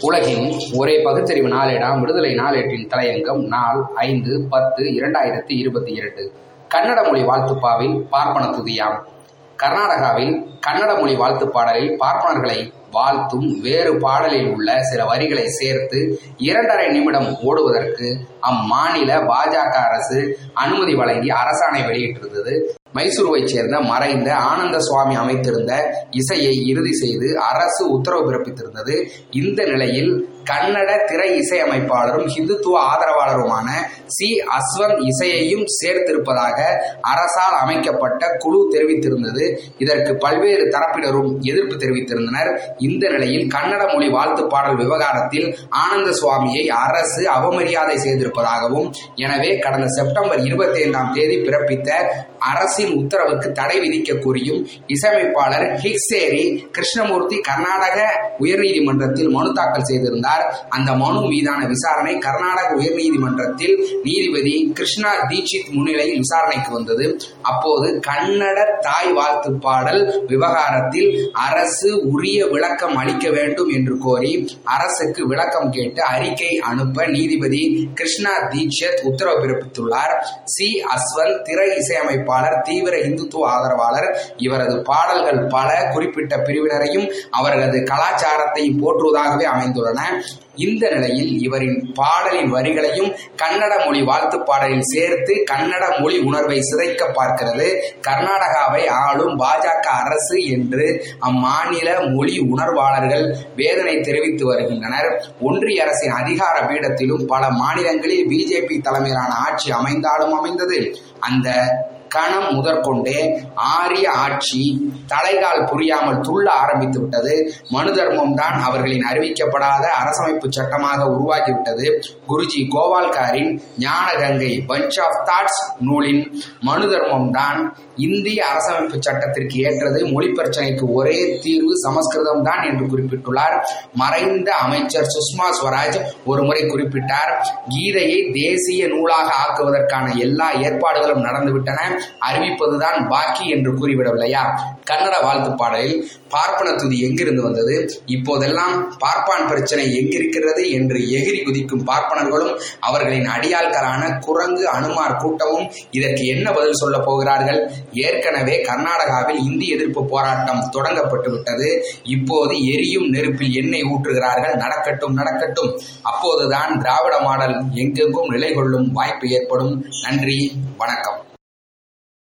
உலகின் ஒரே பகுத்தறிவு நாளேடாம் விடுதலை நாளேட்டின் தலையங்கம் நாள் ஐந்து பத்து இரண்டாயிரத்தி இருபத்தி இரண்டு. கன்னட மொழி வாழ்த்துப்பாவில் பார்ப்பன துதியாம். கர்நாடகாவில் கன்னட மொழி வாழ்த்து பாடலில் பார்ப்பனர்களை வாழ்த்தும் வேறு பாடலில் உள்ள சில வரிகளை சேர்த்து இரண்டரை நிமிடம் ஓடுவதற்கு அம்மாநில பாஜக அரசு அனுமதி வழங்கி அரசாணை வெளியிட்டிருந்தது. மைசூருவைச் சேர்ந்த மறைந்த ஆனந்த சுவாமி அமைத்திருந்த இசையை இறுதி செய்து அரசு உத்தரவு பிறப்பித்திருந்தது. இந்த நிலையில் கன்னட திரை இசையமைப்பாளரும் ஹிந்துத்துவ ஆதரவாளருமான சி. அஸ்வந்த் இசையையும் சேர்த்திருப்பதாக அரசால் அமைக்கப்பட்ட குழு தெரிவித்திருந்தது. இதற்கு பல்வேறு தரப்பினரும் எதிர்ப்பு தெரிவித்திருந்தனர். இந்த நிலையில் கன்னட மொழி வாழ்த்து பாடல் விவகாரத்தில் ஆனந்த சுவாமியை அரசு அவமரியாதை செய்திருப்பதாகவும் எனவே கடந்த செப்டம்பர் இருபத்தி ஐந்தாம் தேதி பிறப்பித்த அரசு அரசியல் உத்தரவுக்கு தடை விதிக்க கோரியும் இசையமைப்பாளர் ஹிக்ஸேரி கிருஷ்ணமூர்த்தி கர்நாடக உயர்நீதிமன்றத்தில் மனு தாக்கல் செய்திருந்தார். அந்த மனு மீதான விசாரணை கர்நாடக உயர்நீதிமன்றத்தில் நீதிபதி கிருஷ்ணா தீட்சித் முன்னிலையில் விசாரணைக்கு வந்தது. அப்போது கன்னட தாய் வாழ்த்து பாடல் விவகாரத்தில் அரசு உரிய விளக்கம் அளிக்க வேண்டும் என்று கோரி அரசுக்கு விளக்கம் கேட்டு அறிக்கை அனுப்ப நீதிபதி கிருஷ்ணா தீட்சித் உத்தரவு பிறப்பித்துள்ளார். சி. அஸ்வந்த் திரை இசையமைப்பாளர் தீவிர இந்துத்துவ ஆதரவாளர். இவரது பாடல்கள் பல குறிப்பிட்ட பிரிவினரையும் அவர்களது கலாச்சாரத்தையும் போற்றுவதாகவே அமைந்துள்ளன. இந்த நிலையில் இவரின் பாடலின் வரிகளையும் கன்னட மொழி வாழ்த்து பாடலில் சேர்த்து கன்னட மொழி உணர்வை சிதைக்க பார்க்கிறது. கர்நாடகாவை ஆளும் பாஜக அரசு என்று அம்மாநில மொழி உணர்வாளர்கள் வேதனை தெரிவித்து வருகின்றனர். ஒன்றிய அரசின் அதிகார பீடத்திலும் பல மாநிலங்களில் பிஜேபி தலைமையிலான ஆட்சி அமைந்தாலும் அமைந்தது. அந்த கணம் முதற்கொண்டு ஆரிய ஆட்சி தலைகால் புரியாமல் துள்ள ஆரம்பித்து விட்டது. மனு தர்மம் தான் அவர்களின் அறிவிக்கப்படாத அரசமைப்பு சட்டமாக உருவாகிவிட்டது குருஜி கோவால்காரின் ஞானகங்கை பஞ்ச் ஆஃப் தாட்ஸ் நூலின் மனு தர்மம் தான் இந்திய அரசமைப்பு சட்டத்திற்கு ஏற்றது. மொழி பிரச்சனைக்கு ஒரே தீர்வு சமஸ்கிருதம் தான் என்று குறிப்பிட்டுள்ளார். மறைந்த அமைச்சர் சுஷ்மா ஸ்வராஜ் ஒரு முறை குறிப்பிட்டார். கீதையை தேசிய நூலாக ஆக்குவதற்கான எல்லா ஏற்பாடுகளும் நடந்துவிட்டன. அறிவிப்பதுதான் பாக்கி என்று கூறிவிடவில்லையா? கன்னட வாழ்த்து பாடலில் பார்ப்பன துதி எங்கிருந்து வந்தது? இப்போதெல்லாம் பார்ப்பான் பிரச்சனை எங்கிருக்கிறது என்று எகிரி குதிக்கும் பார்ப்பனர்களும் அவர்களின் அடியாள்களான குரங்கு அனுமார் கூட்டமும் இதற்கு என்ன பதில் சொல்ல போகிறார்கள்? ஏற்கனவே கர்நாடகாவில் இந்தி எதிர்ப்பு போராட்டம் தொடங்கப்பட்டு விட்டது. இப்போது எரியும் நெருப்பில் எண்ணெய் ஊற்றுகிறார்கள். நடக்கட்டும் நடக்கட்டும். அப்போதுதான் திராவிட மாடல் எங்கெங்கும் நிலை கொள்ளும் வாய்ப்பு ஏற்படும். நன்றி வணக்கம்.